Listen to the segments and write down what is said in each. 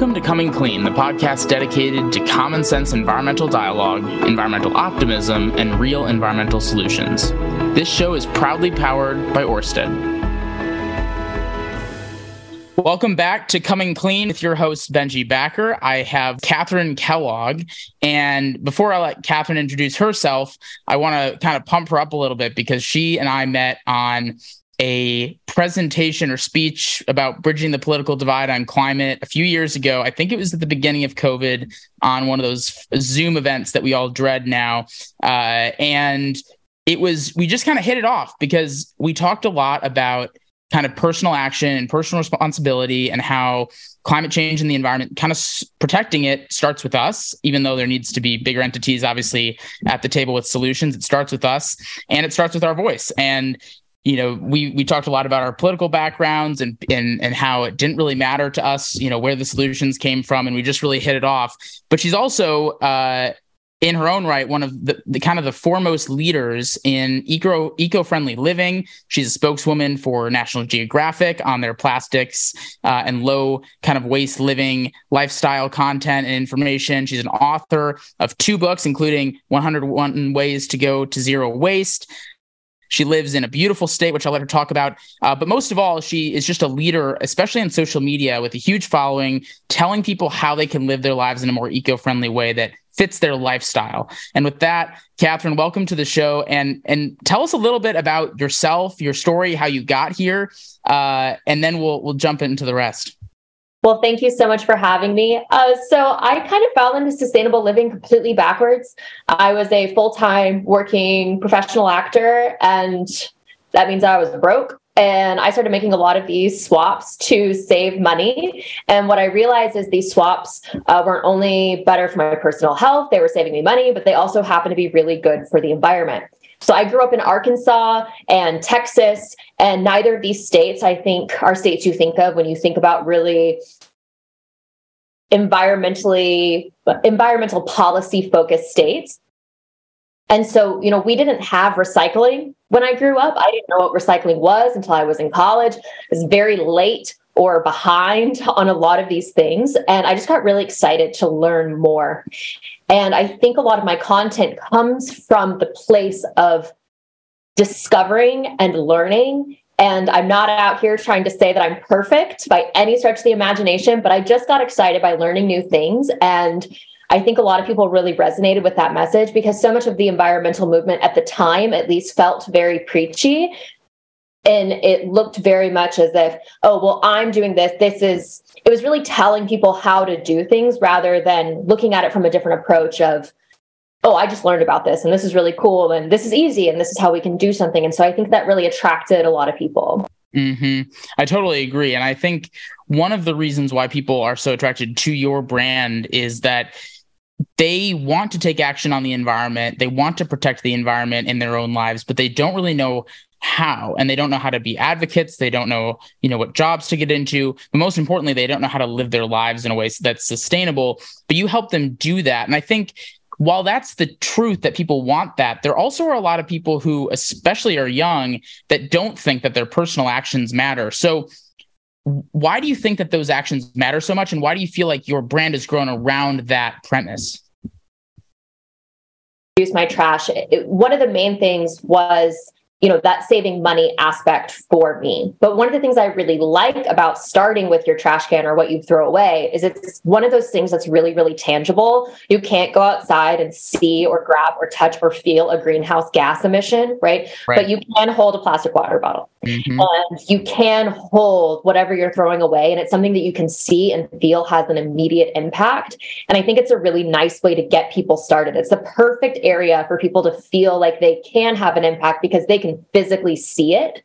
Welcome to Coming Clean, the podcast dedicated to common sense environmental dialogue, environmental optimism, and real environmental solutions. This show is proudly powered by Orsted. Welcome back to Coming Clean with your host, Benji Backer. I have Kathryn Kellogg. And before I let Kathryn introduce herself, I want to kind of pump her up a little bit because she and I met on a presentation or speech about bridging the political divide on climate a few years ago. I think it was at the beginning of COVID on one of those Zoom events that we all dread now. Uh, and it was, we just kind of hit it off because we talked a lot about kind of personal action and personal responsibility and how climate change and the environment kind of s- protecting it starts with us even though there needs to be bigger entities obviously at the table with solutions it starts with us and it starts with our voice and you know we we talked a lot about our political backgrounds and and and how it didn't really matter to us you know where the solutions came from and we just really hit it off but she's also uh in her own right, one of the, the, kind of the foremost leaders in eco eco friendly living. She's a spokeswoman for National Geographic on their plastics uh, and low kind of waste living lifestyle content and information. She's an author of two books, including 101 Ways to Go to Zero Waste. She lives in a beautiful state, which I'll let her talk about. Uh, but most of all, she is just a leader, especially on social media, with a huge following, telling people how they can live their lives in a more eco friendly way that fits their lifestyle. And with that, Kathryn, welcome to the show, and and tell us a little bit about yourself, your story, how you got here, uh, and then we'll we'll jump into the rest. Well, thank you so much for having me. Uh, so, I kind of fell into sustainable living completely backwards. I was a full time working professional actor, and that means I was broke and I started making a lot of these swaps to save money. And what I realized is these swaps uh, weren't only better for my personal health, they were saving me money, but they also happen to be really good for the environment. So I grew up in Arkansas and Texas, and neither of these states, I think, are states you think of when you think about really environmentally environmental policy focused states. And so, you know, we didn't have recycling when I grew up. I didn't know what recycling was until I was in college. It was very late or behind on a lot of these things. And I just got really excited to learn more. And I think a lot of my content comes from the place of discovering and learning. And I'm not out here trying to say that I'm perfect by any stretch of the imagination, but I just got excited by learning new things and I think a lot of people really resonated with that message because so much of the environmental movement at the time, at least, felt very preachy. And it looked very much as if, oh, well, I'm doing this. This is, it was really telling people how to do things rather than looking at it from a different approach of, oh, I just learned about this and this is really cool and this is easy and this is how we can do something. And so I think that really attracted a lot of people. Mm-hmm. I totally agree. And I think one of the reasons why people are so attracted to your brand is that they want to take action on the environment. They want to protect the environment in their own lives, but they don't really know how and they don't know how to be advocates. They don't know you know what jobs to get into. But most importantly they don't know how to live their lives in a way that's sustainable. But you help them do that. And i think while that's the truth that people want that there also are a lot of people who especially are young that don't think that their personal actions matter. So why do you think that those actions matter so much? And why do you feel like your brand has grown around that premise? Use my trash. It, one of the main things was you know that saving money aspect for me. But one of the things i really like about starting with your trash can or what you throw away is it's one of those things that's really really tangible. You can't go outside and see or grab or touch or feel a greenhouse gas emission right, right. but you can hold a plastic water bottle. Mm-hmm. and you can hold whatever you're throwing away and it's something that you can see and feel has an immediate impact. And i think it's a really nice way to get people started. It's the perfect area for people to feel like they can have an impact because they can can physically see it.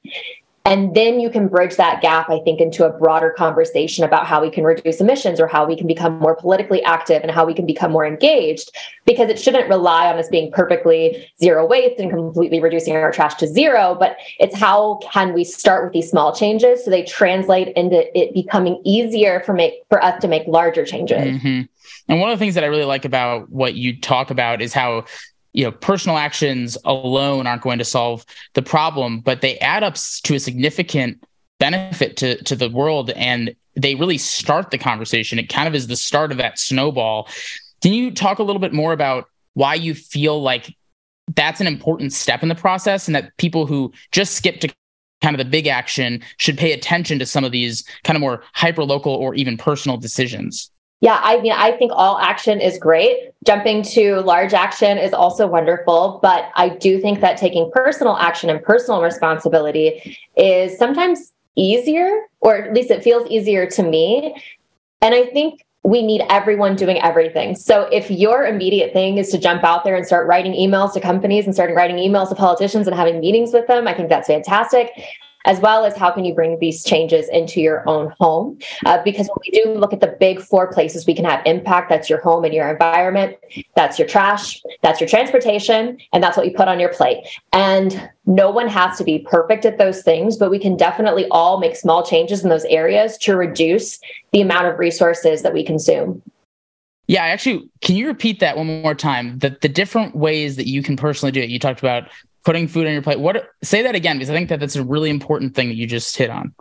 And then you can bridge that gap, I think, into a broader conversation about how we can reduce emissions or how we can become more politically active and how we can become more engaged. Because it shouldn't rely on us being perfectly zero waste and completely reducing our trash to zero, but it's how can we start with these small changes so they translate into it becoming easier for make for us to make larger changes. Mm-hmm. And one of the things that I really like about what you talk about is how you know personal actions alone aren't going to solve the problem but they add up to a significant benefit to to the world and they really start the conversation. It kind of is the start of that snowball. Can you talk a little bit more about why you feel like that's an important step in the process and that people who just skip to kind of the big action should pay attention to some of these kind of more hyper local or even personal decisions yeah, I mean, I think all action is great. Jumping to large action is also wonderful. But I do think that taking personal action and personal responsibility is sometimes easier, or at least it feels easier to me. And I think we need everyone doing everything. So if your immediate thing is to jump out there and start writing emails to companies and starting writing emails to politicians and having meetings with them, I think that's fantastic as well as how can you bring these changes into your own home. Uh, because when we do look at the big four places we can have impact, that's your home and your environment, that's your trash, that's your transportation, and that's what you put on your plate. And no one has to be perfect at those things, but we can definitely all make small changes in those areas to reduce the amount of resources that we consume. Yeah, actually, can you repeat that one more time? The the different ways that you can personally do it. You talked about putting food on your plate. What say that again because I think that that's a really important thing that you just hit on.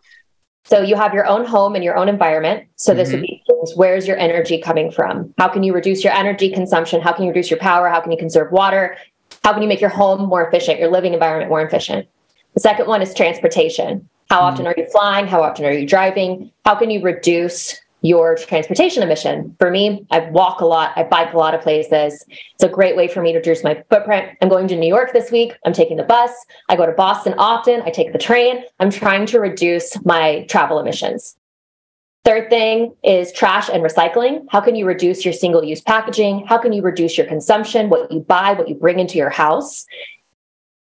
So you have your own home and your own environment. So this mm-hmm. would be where's your energy coming from? How can you reduce your energy consumption? How can you reduce your power? How can you conserve water? How can you make your home more efficient, your living environment more efficient? The second one is transportation. How mm-hmm. often are you flying? How often are you driving? How can you reduce your transportation emission. For me, I walk a lot, I bike a lot of places. It's a great way for me to reduce my footprint. I'm going to New York this week. I'm taking the bus. I go to Boston often. I take the train. I'm trying to reduce my travel emissions. Third thing is trash and recycling. How can you reduce your single use packaging? How can you reduce your consumption, what you buy, what you bring into your house?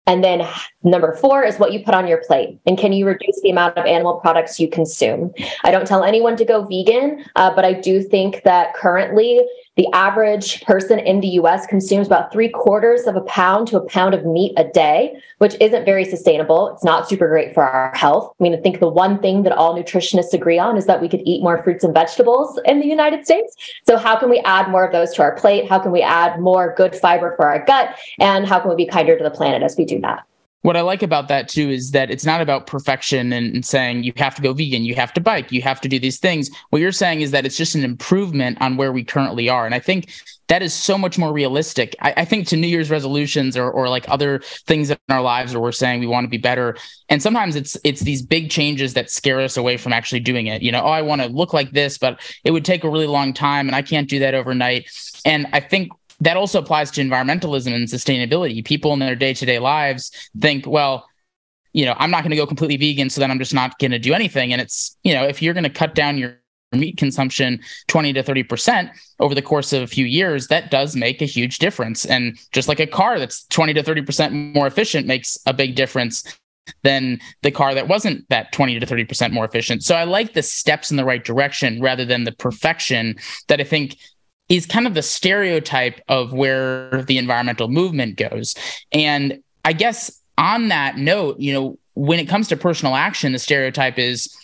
And then number four is what you put on your plate. And can you reduce the amount of animal products you consume? I don't tell anyone to go vegan, uh, but I do think that currently the average person in the US consumes about three quarters of a pound to a pound of meat a day, which isn't very sustainable. It's not super great for our health. I mean, I think the one thing that all nutritionists agree on is that we could eat more fruits and vegetables in the United States. So, how can we add more of those to our plate? How can we add more good fiber for our gut? And how can we be kinder to the planet as we do that? What I like about that too is that it's not about perfection and, and, saying you have to go vegan, you have to bike, you have to do these things. What you're saying is that it's just an improvement on where we currently are. And I think that is so much more realistic. I, I think to New Year's resolutions or, or like other things in our lives where we're saying we want to be better. And sometimes it's it's these big changes that scare us away from actually doing it. You know, oh, I want to look like this, but it would take a really long time and I can't do that overnight. And I think that also applies to environmentalism and sustainability. People in their day to day lives think, well, you know, I'm not going to go completely vegan, so then I'm just not going to do anything. And it's, you know, if you're going to cut down your meat consumption 20 to 30% over the course of a few years, that does make a huge difference. And just like a car that's 20 to 30% more efficient makes a big difference than the car that wasn't that 20 to 30% more efficient. So I like the steps in the right direction rather than the perfection that I think is kind of the stereotype of where the environmental movement goes. And I guess on that note, you know, when it comes to personal action, the stereotype is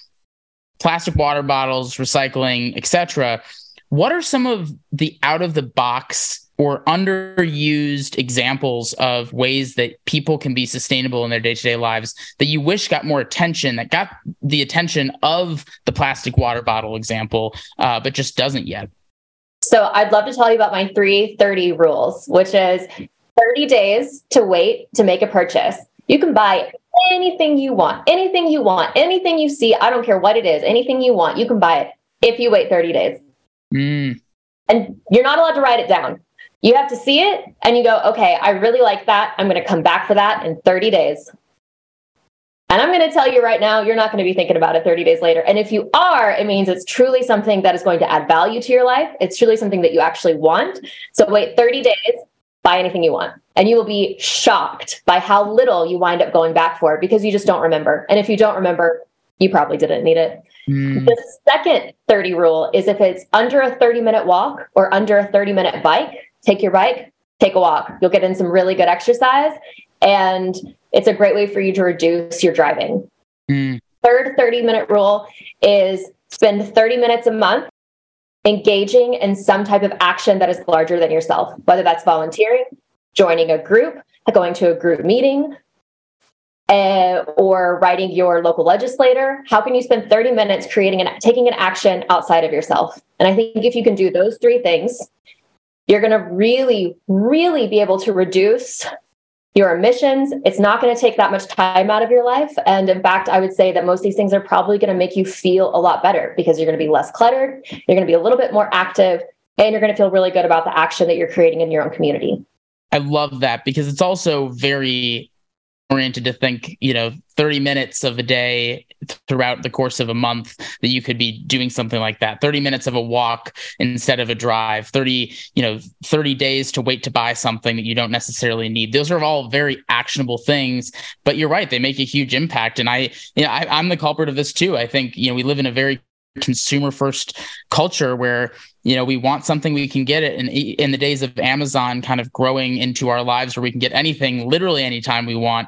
plastic water bottles, recycling, etc. What are some of the out of the box or underused examples of ways that people can be sustainable in their day-to-day lives that you wish got more attention that got the attention of the plastic water bottle example uh, but just doesn't yet so I'd love to tell you about my 330 rules, which is 30 days to wait to make a purchase. You can buy anything you want, anything you want, anything you see. I don't care what it is, anything you want, you can buy it if you wait 30 days. Mm. And you're not allowed to write it down. You have to see it and you go, okay, I really like that. I'm going to come back for that in 30 days. And I'm going to tell you right now, you're not going to be thinking about it 30 days later. And if you are, it means it's truly something that is going to add value to your life. It's truly something that you actually want. So wait 30 days, buy anything you want. And you will be shocked by how little you wind up going back for because you just don't remember. And if you don't remember, you probably didn't need it. Mm. The second 30 rule is if it's under a 30 minute walk or under a 30 minute bike, take your bike, take a walk. You'll get in some really good exercise. And it's a great way for you to reduce your driving. Mm. Third 30 minute rule is spend 30 minutes a month engaging in some type of action that is larger than yourself, whether that's volunteering, joining a group, going to a group meeting, uh, or writing your local legislator? How can you spend 30 minutes creating and taking an action outside of yourself? And I think if you can do those three things, you're going to really, really be able to reduce your emissions. It's not going to take that much time out of your life. And in fact, I would say that most of these things are probably going to make you feel a lot better because you're going to be less cluttered, you're going to be a little bit more active, and you're going to feel really good about the action that you're creating in your own community. I love that because it's also very oriented to think, you know, 30 minutes of a day throughout the course of a month that you could be doing something like that. 30 minutes of a walk instead of a drive, 30, you know, 30 days to wait to buy something that you don't necessarily need. Those are all very actionable things, but you're right, they make a huge impact. And I, you know, I, I'm the culprit of this too. I think, you know, we live in a very consumer first culture where you know we want something we can get it. In in the days of amazon kind of growing into our lives where we can get anything literally anytime we want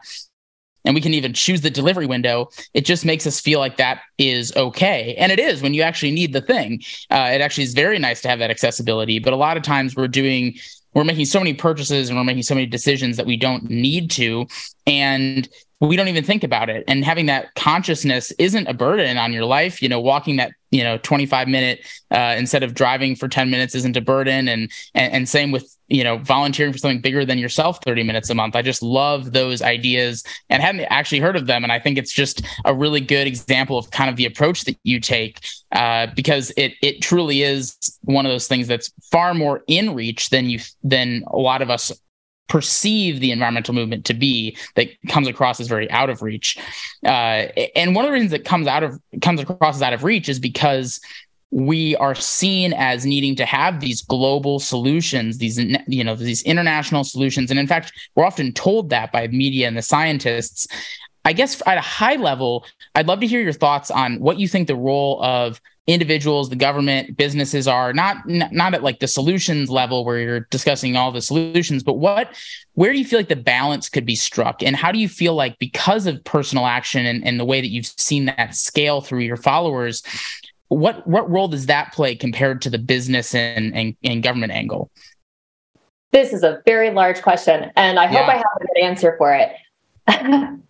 and we can even choose the delivery window it just makes us feel like that is okay. And it is when you actually need the thing. Uh, it actually is very nice to have that accessibility but a lot of times we're doing we're making so many purchases and we're making so many decisions that we don't need to and we don't even think about it. And having that consciousness isn't a burden on your life. You know walking that you know 25 minute uh, instead of driving for 10 minutes isn't a burden. And, and and same with you know volunteering for something bigger than yourself 30 minutes a month. I just love those ideas and hadn't actually heard of them. And i think it's just a really good example of kind of the approach that you take uh, because it it truly is one of those things that's far more in reach than you than a lot of us perceive the environmental movement to be that comes across as very out of reach. Uh, and one of the reasons that comes out of comes across as out of reach is because we are seen as needing to have these global solutions these you know these international solutions and in fact we're often told that by media and the scientists i guess at a high level i'd love to hear your thoughts on what you think the role of individuals, the government, businesses are not not at like the solutions level where you're discussing all the solutions, but what where do you feel like the balance could be struck? And how do you feel like because of personal action and, and the way that you've seen that scale through your followers, what what role does that play compared to the business and, and, and government angle? This is a very large question, and I yeah. hope I have a good answer for it.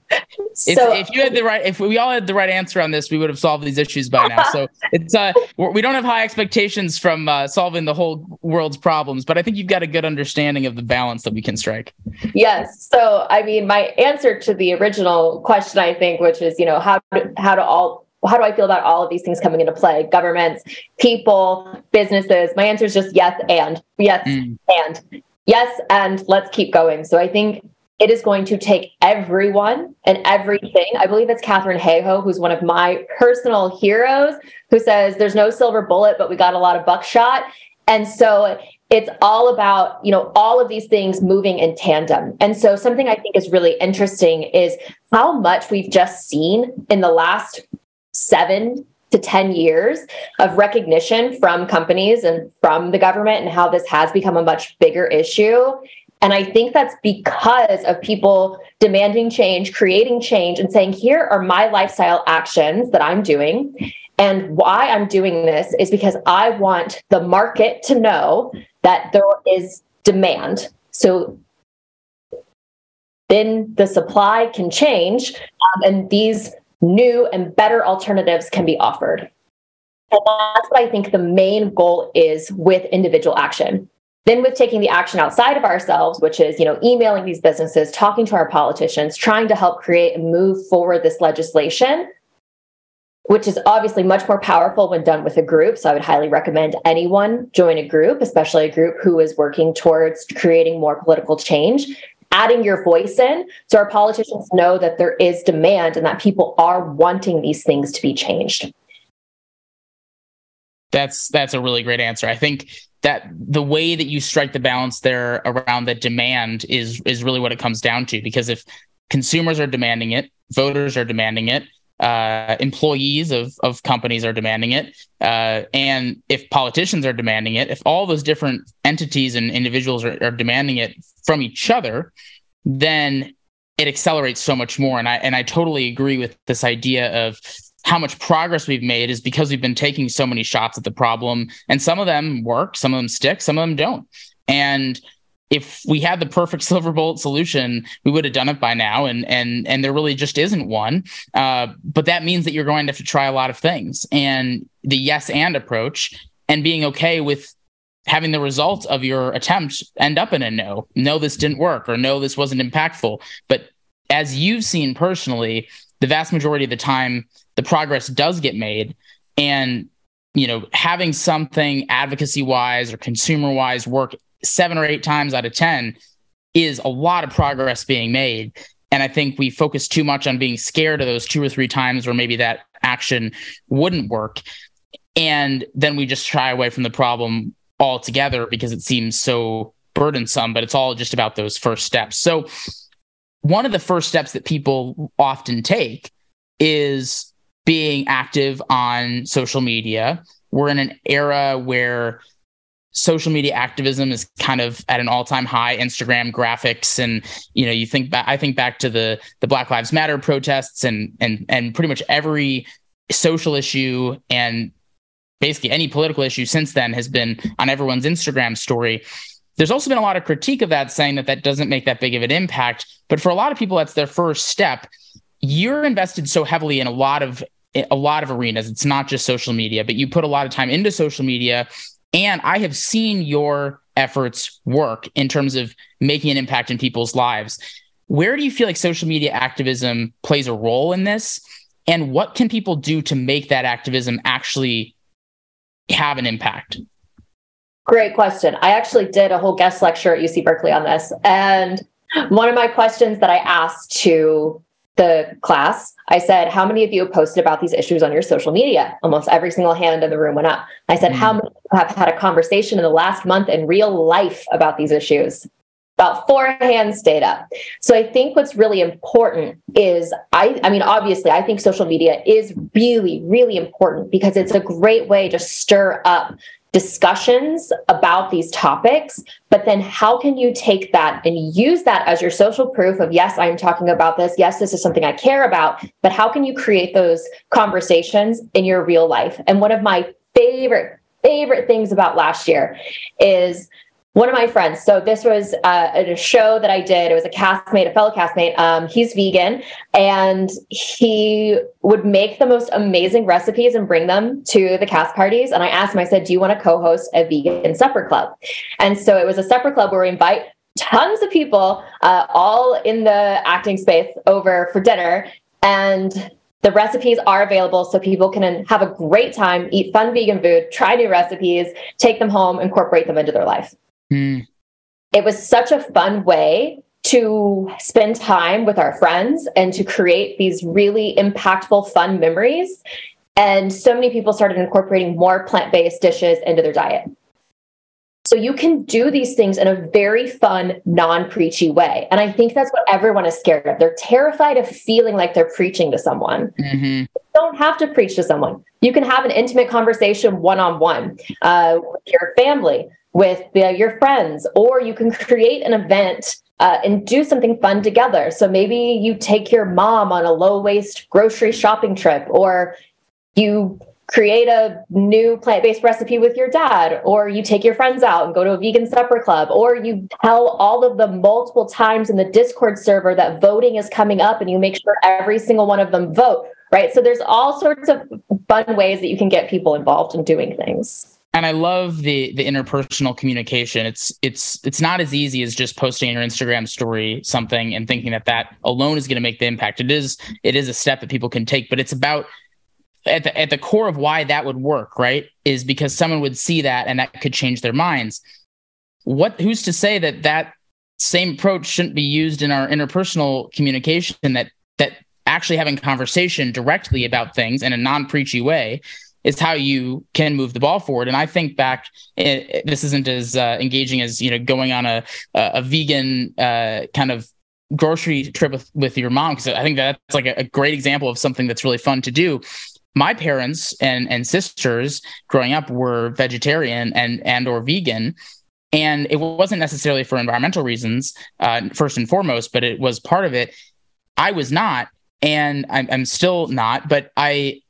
so if you had the right if we all had the right answer on this we would have solved these issues by now so it's uh we don't have high expectations from uh, solving the whole world's problems but i think you've got a good understanding of the balance that we can strike yes so i mean my answer to the original question i think which is you know how do, how do all how do I feel about all of these things coming into play? Governments, people, businesses. My answer is just yes and yes mm. and yes and let's keep going. So I think it is going to take everyone and everything. I believe it's Katharine Hayhoe, who's one of my personal heroes, who says there's no silver bullet, but we got a lot of buckshot. And so it's all about, you know, all of these things moving in tandem. And so something I think is really interesting is how much we've just seen in the last seven to 10 years of recognition from companies and from the government and how this has become a much bigger issue and I think that's because of people demanding change, creating change, and saying, here are my lifestyle actions that I'm doing. And why I'm doing this is because I want the market to know that there is demand. So then the supply can change um, and these new and better alternatives can be offered. And that's what I think the main goal is with individual action. Then with taking the action outside of ourselves, which is, you know, emailing these businesses, talking to our politicians, trying to help create and move forward this legislation, which is obviously much more powerful when done with a group. So I would highly recommend anyone join a group, especially a group who is working towards creating more political change. Adding your voice in so our politicians know that there is demand and that people are wanting these things to be changed. That's that's a really great answer. I think that the way that you strike the balance there around the demand is is really what it comes down to because if consumers are demanding it voters are demanding it uh, employees of of companies are demanding it uh, and if politicians are demanding it if all those different entities and individuals are, are demanding it from each other then it accelerates so much more and i and i totally agree with this idea of how much progress we've made is because we've been taking so many shots at the problem and some of them work some of them stick some of them don't and if we had the perfect silver bullet solution, we would have done it by now. And and and there really just isn't one. Uh, but that means that you're going to have to try a lot of things. And the yes and approach and being okay with having the result of your attempt end up in a no. No, this didn't work, or no, this wasn't impactful. But as you've seen personally, the vast majority of the time, the progress does get made. And you know, having something advocacy wise or consumer wise work seven or eight times out of 10 is a lot of progress being made. And I think we focus too much on being scared of those two or three times where maybe that action wouldn't work. And then we just shy away from the problem altogether because it seems so burdensome, but it's all just about those first steps. So, one of the first steps that people often take is being active on social media. We're in an era where social media activism is kind of at an all-time high. Instagram graphics and you know you think back i think back to the the black lives matter protests and and and pretty much every social issue and basically any political issue since then has been on everyone's instagram story. There's also been a lot of critique of that saying that that doesn't make that big of an impact. But for a lot of people that's their first step. You're invested so heavily in a lot of a lot of arenas it's not just social media but you put a lot of time into social media and I have seen your efforts work in terms of making an impact in people's lives. Where do you feel like social media activism plays a role in this? And what can people do to make that activism actually have an impact? Great question. I actually did a whole guest lecture at UC Berkeley on this. And one of my questions that I asked to the class, I said, How many of you have posted about these issues on your social media? Almost every single hand in the room went up. I said, mm-hmm. How many have had a conversation in the last month in real life about these issues? About four hands stayed up. So I think what's really important is I I mean, obviously, I think social media is really, really important because it's a great way to stir up discussions about these topics, but then how can you take that and use that as your social proof of, yes, I'm talking about this. Yes, this is something I care about, but how can you create those conversations in your real life? And one of my favorite, favorite things about last year is one of my friends. So this was uh, a show that I did. It was a castmate, a fellow castmate. Um, he's vegan, and he would make the most amazing recipes and bring them to the cast parties. And I asked him, I said, "Do you want to co-host a vegan supper club?" And so it was a supper club where we invite tons of people, uh, all in the acting space, over for dinner, and the recipes are available so people can have a great time, eat fun vegan food, try new recipes, take them home, incorporate them into their life. Mm. It was such a fun way to spend time with our friends and to create these really impactful, fun memories. And so many people started incorporating more plant based dishes into their diet. So you can do these things in a very fun, non preachy way. And I think that's what everyone is scared of. They're terrified of feeling like they're preaching to someone. Mm-hmm. You don't have to preach to someone. You can have an intimate conversation one on one with your family, with uh, your friends, or you can create an event uh, and do something fun together. So maybe you take your mom on a low waste grocery shopping trip, or you create a new plant-based recipe with your dad or you take your friends out and go to a vegan supper club or you tell all of them multiple times in the discord server that voting is coming up and you make sure every single one of them vote right so there's all sorts of fun ways that you can get people involved in doing things and I love the the interpersonal communication. It's it's it's not as easy as just posting in your Instagram story something and thinking that that alone is going to make the impact. It is it is a step that people can take, but it's about at the at the core of why that would work, right? Is because someone would see that and that could change their minds. What who's to say that that same approach shouldn't be used in our interpersonal communication that that actually having conversation directly about things in a non-preachy way is how you can move the ball forward. And I think back, it, it, this isn't as uh, engaging as you know going on a a, a vegan uh, kind of grocery trip with, with your mom because I think that's like a, a great example of something that's really fun to do. My parents and and sisters growing up were vegetarian and and or vegan, and it wasn't necessarily for environmental reasons uh, first and foremost, but it was part of it. I was not, and I'm, I'm still not, but I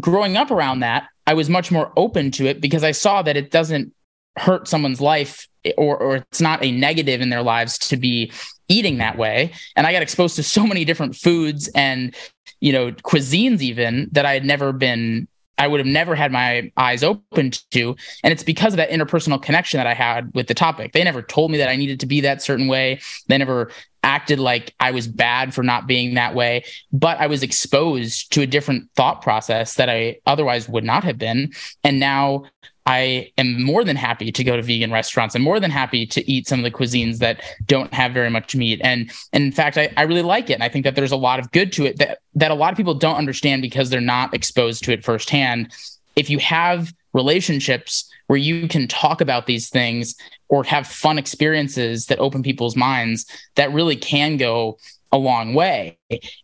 growing up around that, I was much more open to it because I saw that it doesn't hurt someone's life or, or it's not a negative in their lives to be eating that way. And I got exposed to so many different foods and, you know, cuisines even that I had never been I would have never had my eyes open to. And it's because of that interpersonal connection that I had with the topic. They never told me that I needed to be that certain way. They never acted like I was bad for not being that way, but I was exposed to a different thought process that I otherwise would not have been. And now I am more than happy to go to vegan restaurants. I'm more than happy to eat some of the cuisines that don't have very much meat. And, and in fact, I, I really like it. And I think that there's a lot of good to it that, that a lot of people don't understand because they're not exposed to it firsthand. If you have relationships where you can talk about these things or have fun experiences that open people's minds, that really can go a long way.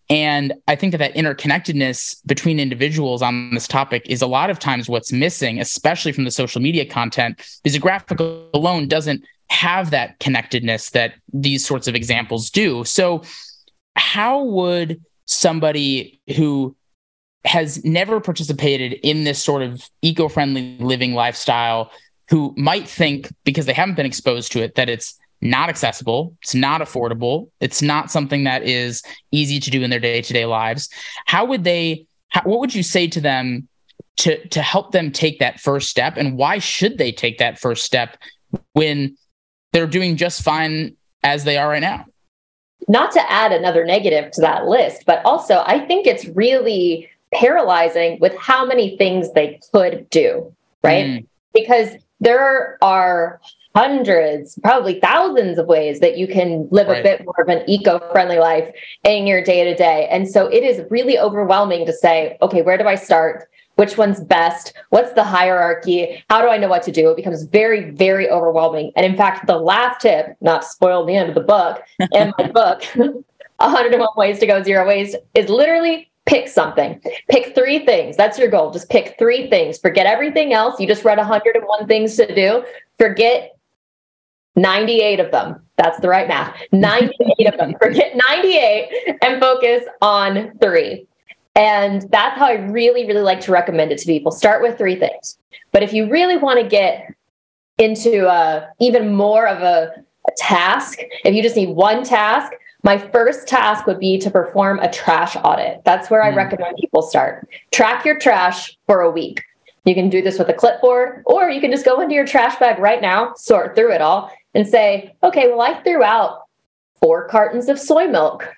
And I think that that interconnectedness between individuals on this topic is a lot of times what's missing, especially from the social media content, because a graphic alone doesn't have that connectedness that these sorts of examples do. So, how would somebody who has never participated in this sort of eco friendly living lifestyle, who might think because they haven't been exposed to it that it's not accessible, it's not affordable, it's not something that is easy to do in their day-to-day lives. How would they how, what would you say to them to to help them take that first step and why should they take that first step when they're doing just fine as they are right now? Not to add another negative to that list, but also I think it's really paralyzing with how many things they could do, right? Mm. Because there are hundreds, probably thousands of ways that you can live right. a bit more of an eco friendly life in your day to day. And so it is really overwhelming to say, okay, where do I start? Which one's best? What's the hierarchy? How do I know what to do? It becomes very, very overwhelming. And in fact, the last tip, not to spoil the end of the book, in my book, 101 Ways to Go Zero Waste, is literally pick something. Pick three things. That's your goal. Just pick three things. Forget everything else. You just read 101 things to do. Forget 98 of them. That's the right math. 98 of them. Forget 98 and focus on three. And that's how I really, really like to recommend it to people. Start with three things. But if you really want to get into uh, even more of a, a task, if you just need one task, my first task would be to perform a trash audit. That's where I mm. recommend people start. Track your trash for a week. You can do this with a clipboard, or you can just go into your trash bag right now, sort through it all, and say, okay, well, I threw out four cartons of soy milk.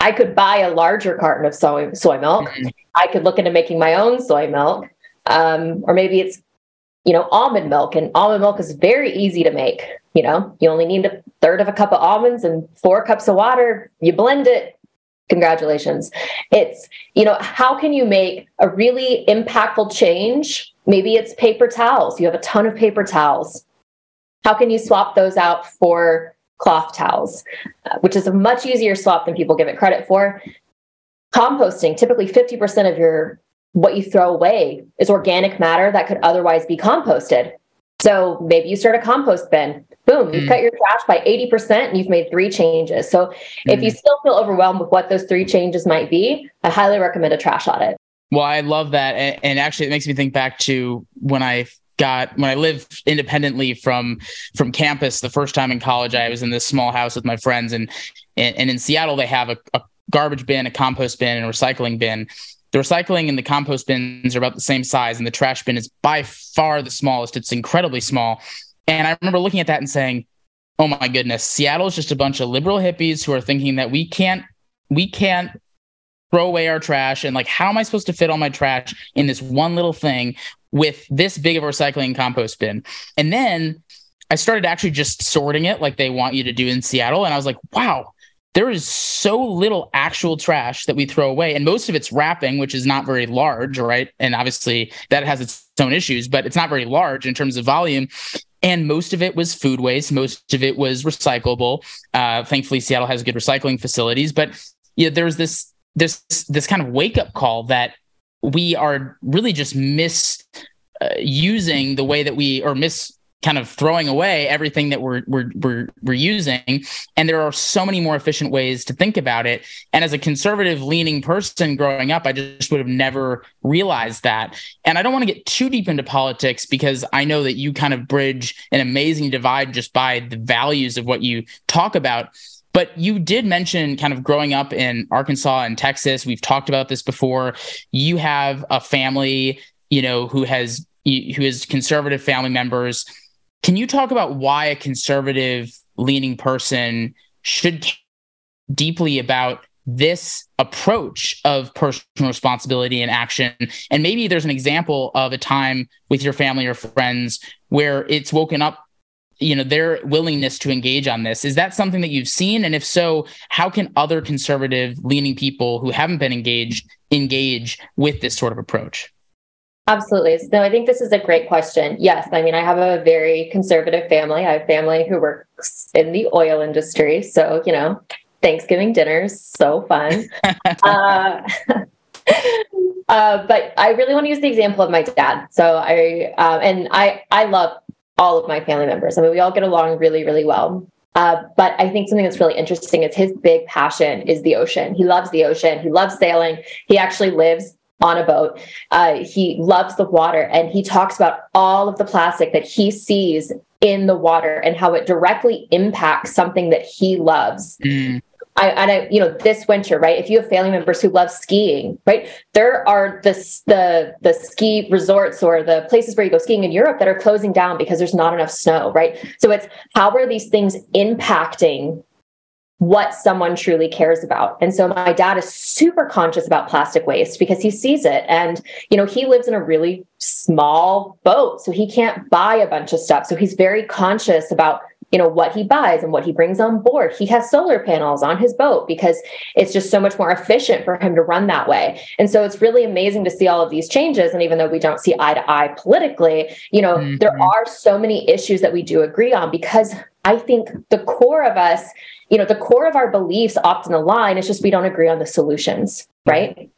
I could buy a larger carton of soy, soy milk. Mm-hmm. I could look into making my own soy milk. Um, or maybe it's, you know, almond milk. And almond milk is very easy to make. You know, you only need a third of a cup of almonds and four cups of water. You blend it. Congratulations. It's, you know, how can you make a really impactful change? Maybe it's paper towels. You have a ton of paper towels how can you swap those out for cloth towels, uh, which is a much easier swap than people give it credit for? Composting, typically 50% of your what you throw away is organic matter that could otherwise be composted. So maybe you start a compost bin. Boom, you've mm. cut your trash by 80% and you've made three changes. So mm. if you mm. still feel overwhelmed with what those three changes might be, I highly recommend a trash audit. Well, I love that. And, actually, it makes me think back to when I got when I lived independently from from campus the first time in college. I was in this small house with my friends, and and, and in Seattle they have a, a garbage bin, a compost bin, and a recycling bin. The recycling and the compost bins are about the same size, and the trash bin is by far the smallest. It's incredibly small. And I remember looking at that and saying, "Oh my goodness, Seattle is just a bunch of liberal hippies who are thinking that we can't we can't throw away our trash and like how am i supposed to fit all my trash in this one little thing with this big of a recycling compost bin. And then I started actually just sorting it like they want you to do in Seattle. And I was like, wow, there is so little actual trash that we throw away. And most of it's wrapping, which is not very large, right? And obviously that has its own issues, but it's not very large in terms of volume. And most of it was food waste. Most of it was recyclable. Uh, thankfully, Seattle has good recycling facilities. But yeah, there's this this this kind of wake up call that we are really just mis uh, using the way that we or mis kind of throwing away everything that we're, we're we're we're using. And there are so many more efficient ways to think about it. And as a conservative leaning person growing up i just would have never realized that. And i don't want to get too deep into politics because i know that you kind of bridge an amazing divide just by the values of what you talk about but you did mention kind of growing up in arkansas and texas. We've talked about this before. You have a family you know who has who has conservative family members. Can you talk about why a conservative leaning person should deeply about this approach of personal responsibility and action? And maybe there's an example of a time with your family or friends where it's woken up you know their willingness to engage on this is that something that you've seen and if so how can other conservative leaning people who haven't been engaged engage with this sort of approach Absolutely. No, I think this is a great question. Yes. I mean, I have a very conservative family. I have family who works in the oil industry. So, you know, Thanksgiving dinners, so fun. uh, uh, but I really want to use the example of my dad. So I, uh, and I, I love all of my family members. I mean, we all get along really, really well. Uh, but I think something that's really interesting is his big passion is the ocean. He loves the ocean. He loves sailing. He actually lives on a boat. Uh, he loves the water and he talks about all of the plastic that he sees in the water and how it directly impacts something that he loves. Mm. I, and I, you know, this winter, right? If you have family members who love skiing, right? There are the, the, the ski resorts or the places where you go skiing in Europe that are closing down because there's not enough snow, right? So it's how are these things impacting what someone truly cares about. And so my dad is super conscious about plastic waste because he sees it. And, you know, he lives in a really small boat, so he can't buy a bunch of stuff. So he's very conscious about, you know, what he buys and what he brings on board. He has solar panels on his boat because it's just so much more efficient for him to run that way. And so it's really amazing to see all of these changes. And even though we don't see eye to eye politically, you know, mm-hmm. there are so many issues that we do agree on because I think the core of us you know, the core of our beliefs often align. It's just we don't agree on the solutions, right?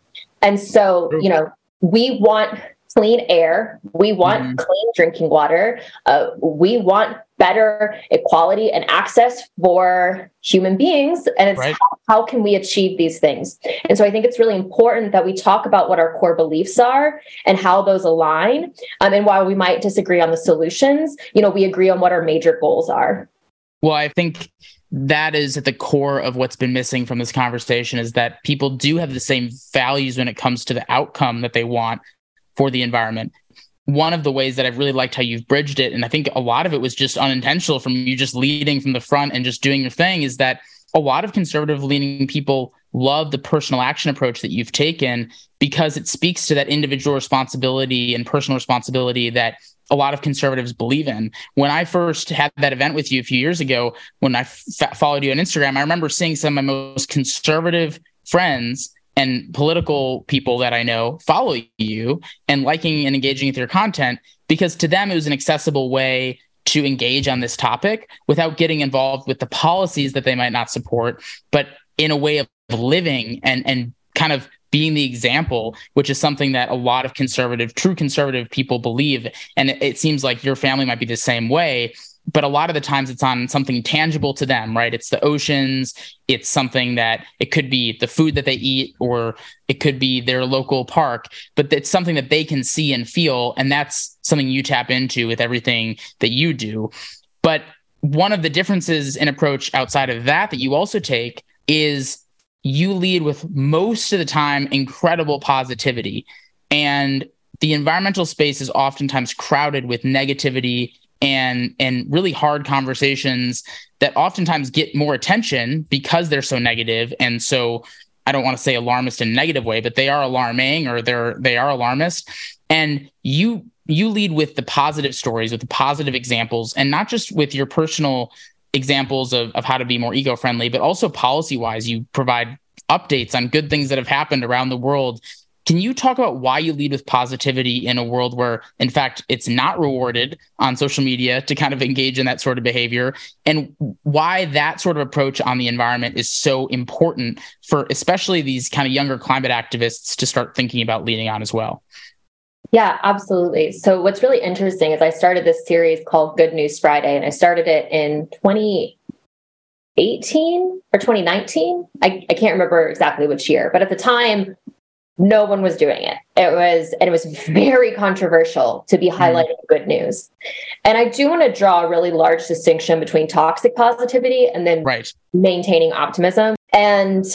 And so, you know, we want clean air, we want mm-hmm. clean drinking water, uh, we want better equality and access for human beings. And it's right. how, how, can we achieve these things? And so I think it's really important that we talk about what our core beliefs are and how those align. Um, and while we might disagree on the solutions, you know, we agree on what our major goals are. Well, I think that is at the core of what's been missing from this conversation is that people do have the same values when it comes to the outcome that they want for the environment. One of the ways that I've really liked how you've bridged it, and I think a lot of it was just unintentional from you just leading from the front and just doing your thing, is that a lot of conservative leaning people love the personal action approach that you've taken because it speaks to that individual responsibility and personal responsibility that a lot of conservatives believe in. When I first had that event with you a few years ago, when I f- followed you on Instagram, I remember seeing some of my most conservative friends and political people that I know follow you and liking and engaging with your content because to them it was an accessible way to engage on this topic without getting involved with the policies that they might not support, but in a way of living and and kind of being the example, which is something that a lot of conservative, true conservative people believe. And it, it, seems like your family might be the same way. But a lot of the times it's on something tangible to them, right? It's the oceans. It's something that it could be the food that they eat, or it could be their local park, but it's something that they can see and feel. And that's something you tap into with everything that you do. But one of the differences in approach outside of that that you also take is you lead with most of the time incredible positivity. And the environmental space is oftentimes crowded with negativity and and really hard conversations that oftentimes get more attention because they're so negative and so I don't want to say alarmist in a negative way, but they are alarming or they're they are alarmist. And you you lead with the positive stories, with the positive examples, and not just with your personal examples of, of how to be more eco-friendly, but also policy wise, you provide updates on good things that have happened around the world. Can you talk about why you lead with positivity in a world where, in fact, it's not rewarded on social media to kind of engage in that sort of behavior, and why that sort of approach on the environment is so important for especially these kind of younger climate activists to start thinking about leading on as well? Yeah, absolutely. So, what's really interesting is I started this series called Good News Friday, and I started it in 2018 or 2019. I, I can't remember exactly which year, but at the time, no one was doing it. It was, and it was very controversial to be mm-hmm. highlighting mm. good news. And I do want to draw a really large distinction between toxic positivity and then right. maintaining optimism. And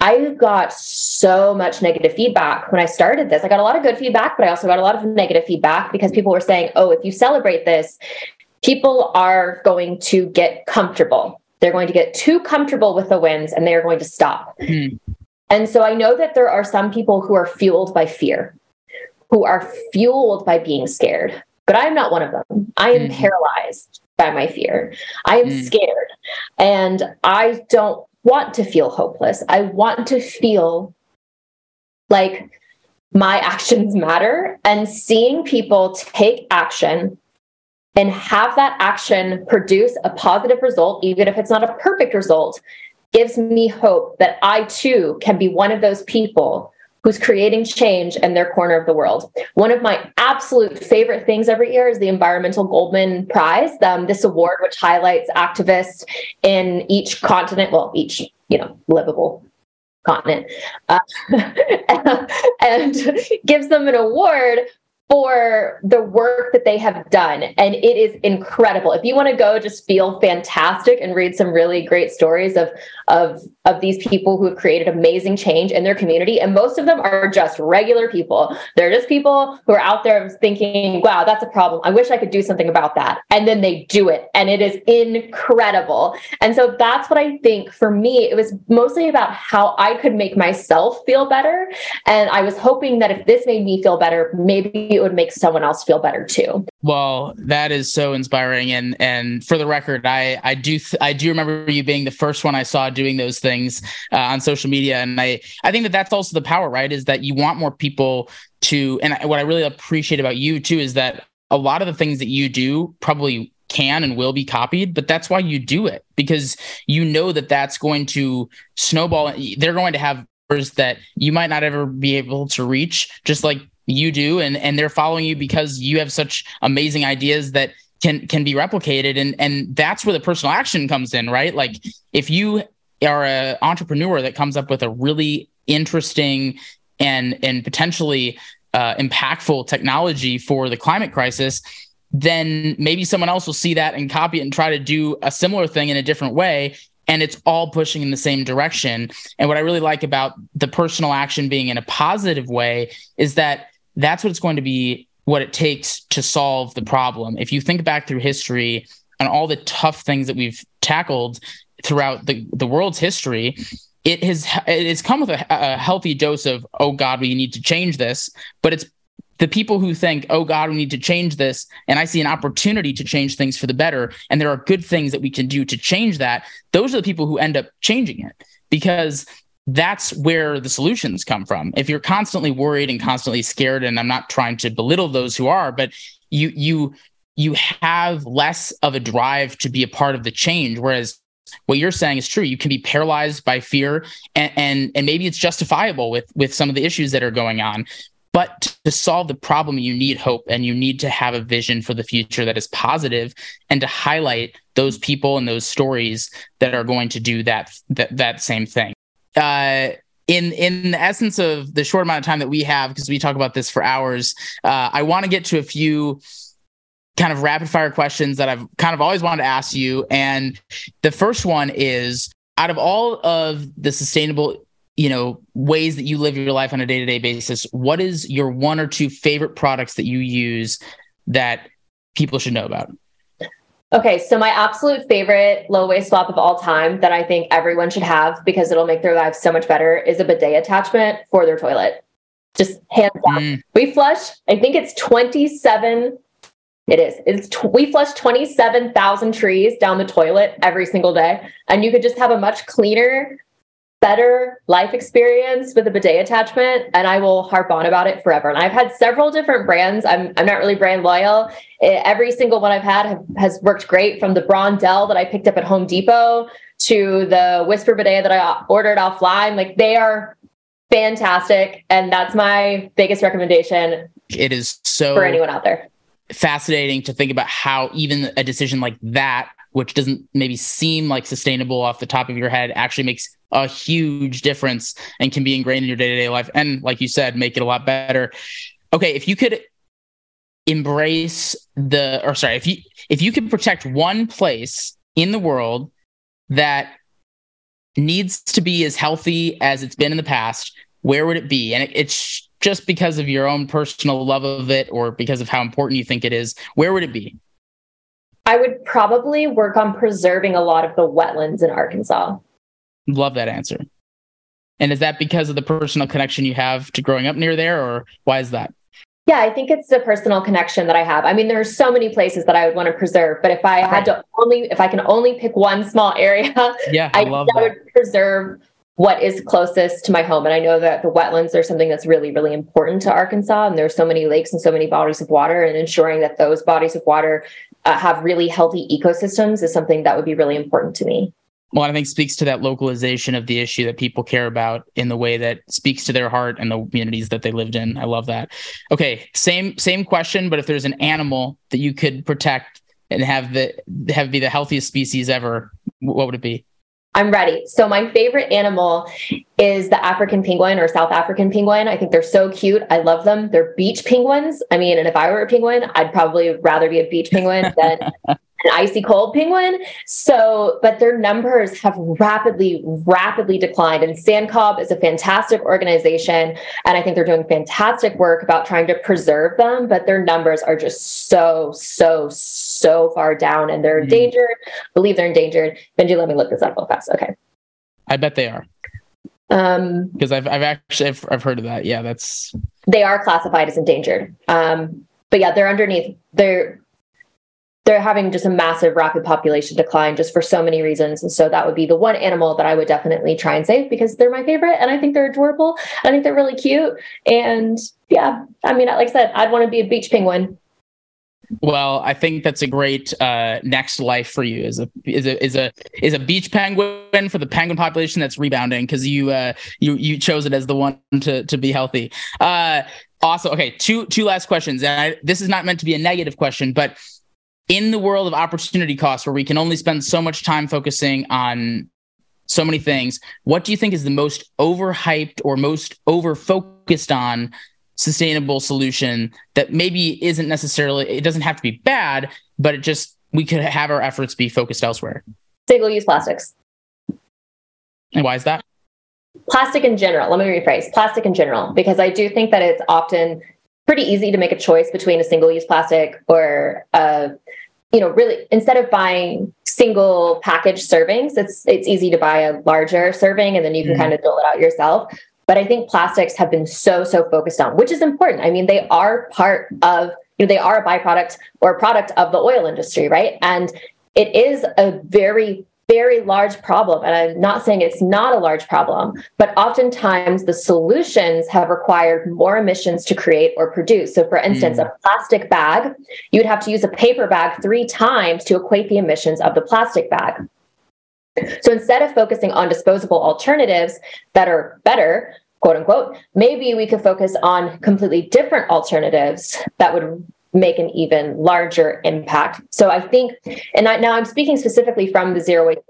I got so much negative feedback when I started this. I got a lot of good feedback, but I also got a lot of negative feedback because people were saying, oh, if you celebrate this, people are going to get comfortable. They're going to get too comfortable with the wins and they are going to stop. Mm. And so I know that there are some people who are fueled by fear, who are fueled by being scared, but I'm not one of them. I am mm. paralyzed by my fear. I am mm. scared and I don't want to feel hopeless. I want to feel like my actions matter and seeing people take action and have that action produce a positive result, even if it's not a perfect result, gives me hope that I too can be one of those people who's creating change in their corner of the world. One of my absolute favorite things every year is the Environmental Goldman Prize, um, this award which highlights activists in each continent, well, each you know livable continent, uh, and gives them an award for the work that they have done. And it is incredible. If you want to go just feel fantastic and read some really great stories of, of, of these people who have created amazing change in their community, and most of them are just regular people. They're just people who are out there thinking, wow, that's a problem. I wish I could do something about that. And then they do it. And it is incredible. And so that's what I think for me, it was mostly about how I could make myself feel better. And I was hoping that if this made me feel better, maybe would make someone else feel better too. Well, that is so inspiring, and and for the record, I I do th- I do remember you being the first one I saw doing those things uh, on social media, and I I think that that's also the power, right? Is that you want more people to, and what I really appreciate about you too is that a lot of the things that you do probably can and will be copied, but that's why you do it because you know that that's going to snowball. They're going to have that you might not ever be able to reach, just like you do and and they're following you because you have such amazing ideas that can can be replicated. And and that's where the personal action comes in right? Like if you are an entrepreneur that comes up with a really interesting and and potentially uh, impactful technology for the climate crisis then maybe someone else will see that and copy it and try to do a similar thing in a different way and it's all pushing in the same direction. And what i really like about the personal action being in a positive way is that that's what it's going to be what it takes to solve the problem. If you think back through history and all the tough things that we've tackled throughout the, the world's history, it has it has come with a, a healthy dose of oh god we need to change this but it's the people who think, oh God, we need to change this, and I see an opportunity to change things for the better, and there are good things that we can do to change that, those are the people who end up changing it because that's where the solutions come from. If you're constantly worried and constantly scared, and I'm not trying to belittle those who are, but you you you have less of a drive to be a part of the change. Whereas what you're saying is true. You can be paralyzed by fear, and and, and maybe it's justifiable with with some of the issues that are going on. But to solve the problem, you need hope and you need to have a vision for the future that is positive and to highlight those people and those stories that are going to do that that, that same thing uh, in in the essence of the short amount of time that we have, because we talk about this for hours, uh, I want to get to a few kind of rapid fire questions that I've kind of always wanted to ask you. And the first one is out of all of the sustainable you know ways that you live your life on a day-to-day basis what is your one or two favorite products that you use that people should know about Okay, so my absolute favorite low waste swap of all time that I think everyone should have because it'll make their lives so much better is a bidet attachment for their toilet. Just hands down. Mm. We flush, I think it's 27 it is. It's t- we flush 27,000 trees down the toilet every single day and you could just have a much cleaner better life experience with a bidet attachment and I will harp on about it forever. And I've had several different brands. I'm, I'm not really brand loyal. Every single one I've had have, has worked great from the Brondell that I picked up at Home Depot to the Whisper bidet that I ordered offline. Like they are fantastic. And that's my biggest recommendation. it is so for anyone out there fascinating to think about how even a decision like that, which doesn't maybe seem like sustainable off the top of your head, actually makes a huge difference and can be ingrained in your day to day life. And like you said, make it a lot better. Okay, if you could embrace the, or sorry, if you if you could protect one place in the world that needs to be as healthy as it's been in the past, where would it be? And it, it's just because of your own personal love of it or because of how important you think it is, where would it be? I would probably work on preserving a lot of the wetlands in Arkansas. Love that answer. And is that because of the personal connection you have to growing up near there, or why is that? Yeah, I think it's the personal connection that I have. I mean, there are so many places that I would want to preserve, but if I had to only, if I can only pick one small area, yeah, I, I, I would preserve what is closest to my home. And I know that the wetlands are something that's really, really important to Arkansas. And there's so many lakes and so many bodies of water, and ensuring that those bodies of water uh, have really healthy ecosystems is something that would be really important to me. Well, I think speaks to that localization of the issue that people care about in the way that speaks to their heart and the communities that they lived in. I love that. Okay, same same question, but if there's an animal that you could protect and have the have be the healthiest species ever, what would it be? I'm ready. So my favorite animal is the African penguin or South African penguin. I think they're so cute. I love them. They're beach penguins. I mean, and if I were a penguin, I'd probably rather be a beach penguin than an icy cold penguin. So, but their numbers have rapidly, rapidly declined. And SANCCOB is a fantastic organization. And I think they're doing fantastic work about trying to preserve them. But their numbers are just so, so, so far down and they're mm-hmm. endangered. believe they're endangered. Benji, let me look this up real fast. Okay. I bet they are. Um, because I've I've actually I've, I've heard of that. Yeah, that's they are classified as endangered. Um, but yeah, they're underneath. They're they're having just a massive rapid population decline just for so many reasons. And so that would be the one animal that I would definitely try and save because they're my favorite and I think they're adorable. I think they're really cute. And yeah, I mean, like I said, I'd want to be a beach penguin. Well, I think that's a great uh, next life for you. Is a is a is a is a beach penguin for the penguin population that's rebounding because you uh, you you chose it as the one to to be healthy. Uh, awesome. Okay, two two last questions, and I, this is not meant to be a negative question, but in the world of opportunity costs where we can only spend so much time focusing on so many things what do you think is the most overhyped or most over focused on sustainable solution that maybe isn't necessarily it doesn't have to be bad but it just we could have our efforts be focused elsewhere? Single use plastics. And why is that? Plastic in general let me rephrase plastic in general because i do think that it's often pretty easy to make a choice between a single use plastic or a you know really instead of buying single package servings it's it's easy to buy a larger serving and then you can mm-hmm. kind of dole it out yourself. But i think plastics have been so so focused on which is important. I mean they are part of you know they are a byproduct or a product of the oil industry right? And it is a very very large problem. And I'm not saying it's not a large problem, but oftentimes the solutions have required more emissions to create or produce. So, for instance, mm. a plastic bag, you would have to use a paper bag three times to equate the emissions of the plastic bag. So, instead of focusing on disposable alternatives that are better, quote unquote, maybe we could focus on completely different alternatives that would make an even larger impact. So I think, and I, now I'm speaking specifically from the zero waste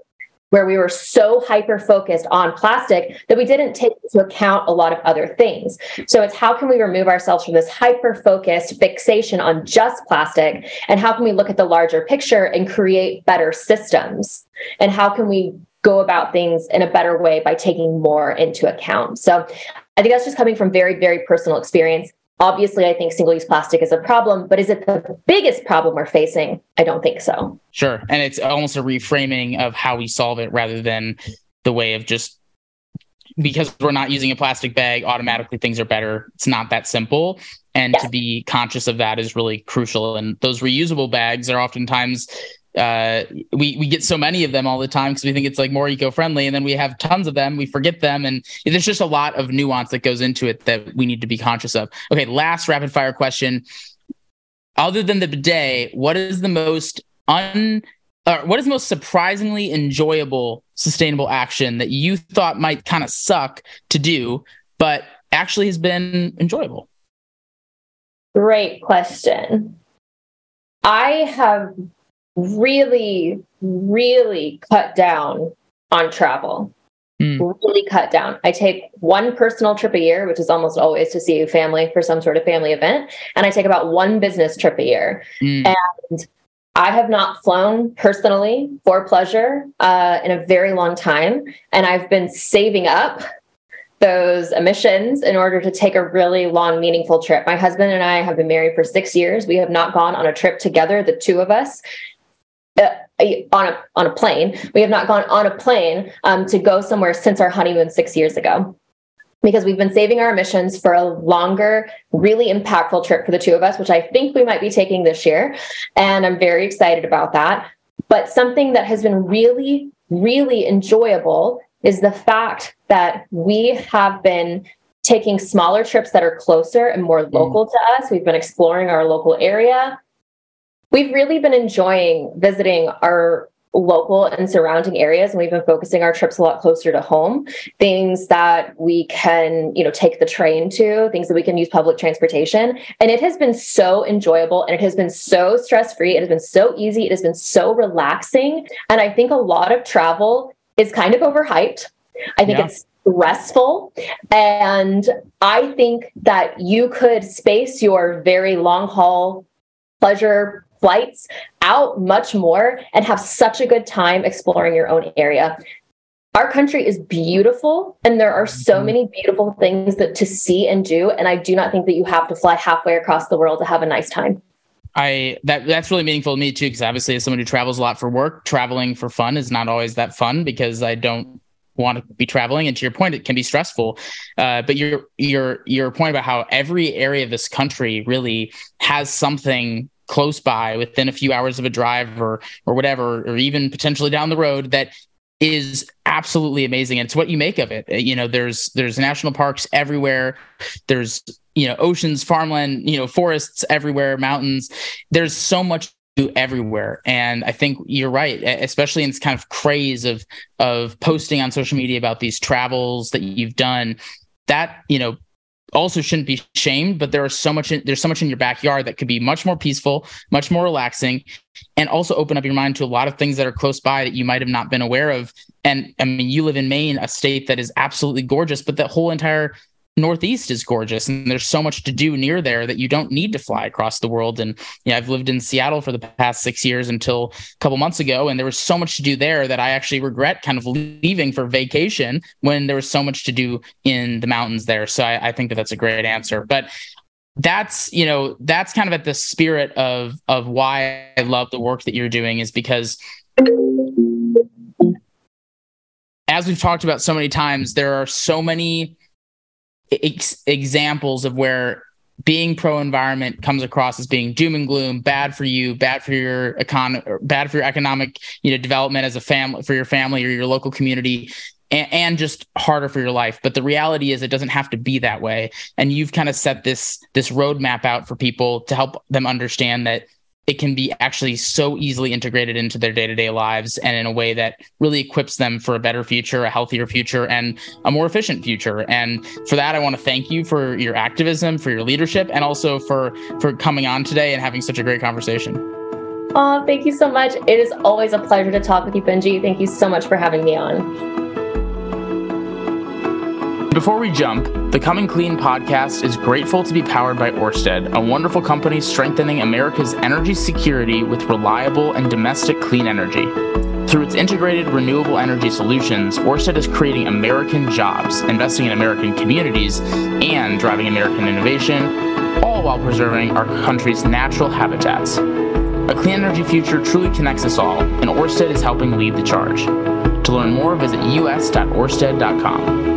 where we were so hyper focused on plastic that we didn't take into account a lot of other things. So it's how can we remove ourselves from this hyper focused fixation on just plastic and how can we look at the larger picture and create better systems? And how can we go about things in a better way by taking more into account? So I think that's just coming from very, very personal experience. Obviously, I think single use plastic is a problem, but is it the biggest problem we're facing? I don't think so. Sure. And it's almost a reframing of how we solve it rather than the way of just because we're not using a plastic bag, automatically things are better. It's not that simple. And yes. to be conscious of that is really crucial. And those reusable bags are oftentimes uh, we we get so many of them all the time because we think it's like more eco-friendly and then we have tons of them we forget them and there's just a lot of nuance that goes into it that we need to be conscious of. Okay last rapid fire question. Other than the bidet what is the most un what is the most surprisingly enjoyable sustainable action that you thought might kind of suck to do but actually has been enjoyable? Great question. I have really, really cut down on travel. Mm. Really cut down. I take one personal trip a year, which is almost always to see family for some sort of family event. And I take about one business trip a year. Mm. And I have not flown personally for pleasure uh, in a very long time. And I've been saving up those emissions in order to take a really long, meaningful trip. My husband and I have been married for six years. We have not gone on a trip together, the two of us. Uh, on a on a plane, we have not gone on a plane um, to go somewhere since our honeymoon six years ago because we've been saving our emissions for a longer, really impactful trip for the two of us, which I think we might be taking this year. And I'm very excited about that. But something that has been really, really enjoyable is the fact that we have been taking smaller trips that are closer and more mm. local mm. to us. We've been exploring our local area. We've really been enjoying visiting our local and surrounding areas and we've been focusing our trips a lot closer to home things that we can you know take the train to things that we can use public transportation and it has been so enjoyable and it has been so stress free it has been so easy it has been so relaxing and i think a lot of travel is kind of overhyped. I think yeah. it's stressful. And I think that you could space your very long haul pleasure flights out much more and have such a good time exploring your own area. Our country is beautiful and there are so mm-hmm. many beautiful things that to see and do and I do not think that you have to fly halfway across the world to have a nice time. I that that's really meaningful to me too because obviously as someone who travels a lot for work, traveling for fun is not always that fun because I don't want to be traveling and to your point it can be stressful uh, but your your your point about how every area of this country really has something close by within a few hours of a drive or or whatever or even potentially down the road that is absolutely amazing. And it's what you make of it. You know there's there's national parks everywhere. There's you know oceans farmland you know forests everywhere mountains. There's so much everywhere. And i think you're right especially in this kind of craze of of posting on social media about these travels that you've done. That you know also shouldn't be shamed but there are so much in, there's so much in your backyard that could be much more peaceful much more relaxing and also open up your mind to a lot of things that are close by that you might have not been aware of. And i mean you live in maine a state that is absolutely gorgeous but that whole entire Northeast is gorgeous and there's so much to do near there that you don't need to fly across the world. And yeah, I've lived in Seattle for the past six years until a couple months ago, and there was so much to do there that I actually regret kind of leaving for vacation when there was so much to do in the mountains there. So I, I think that that's a great answer. But that's you know that's kind of at the spirit of of why I love the work that you're doing is because as we've talked about so many times, there are so many ex- examples of where being pro environment comes across as being doom and gloom, bad for you, bad for your econ, bad for your economic, you know, development as a family for your family or your local community, and, and, just harder for your life. But the reality is, it doesn't have to be that way. And you've kind of set this this roadmap out for people to help them understand that it can be actually so easily integrated into their day-to-day lives and in a way that really equips them for a better future a healthier future and a more efficient future. And for that i want to thank you for your activism for your leadership and also for for coming on today and having such a great conversation. Oh thank you so much. It is always a pleasure to talk with you benji. Thank you so much for having me on before we jump, the Coming Clean podcast is grateful to be powered by Orsted, a wonderful company strengthening America's energy security with reliable and domestic clean energy. Through its integrated renewable energy solutions, Orsted is creating American jobs, investing in American communities, and driving American innovation, all while preserving our country's natural habitats. A clean energy future truly connects us all, and Orsted is helping lead the charge. To learn more, visit us.orsted.com.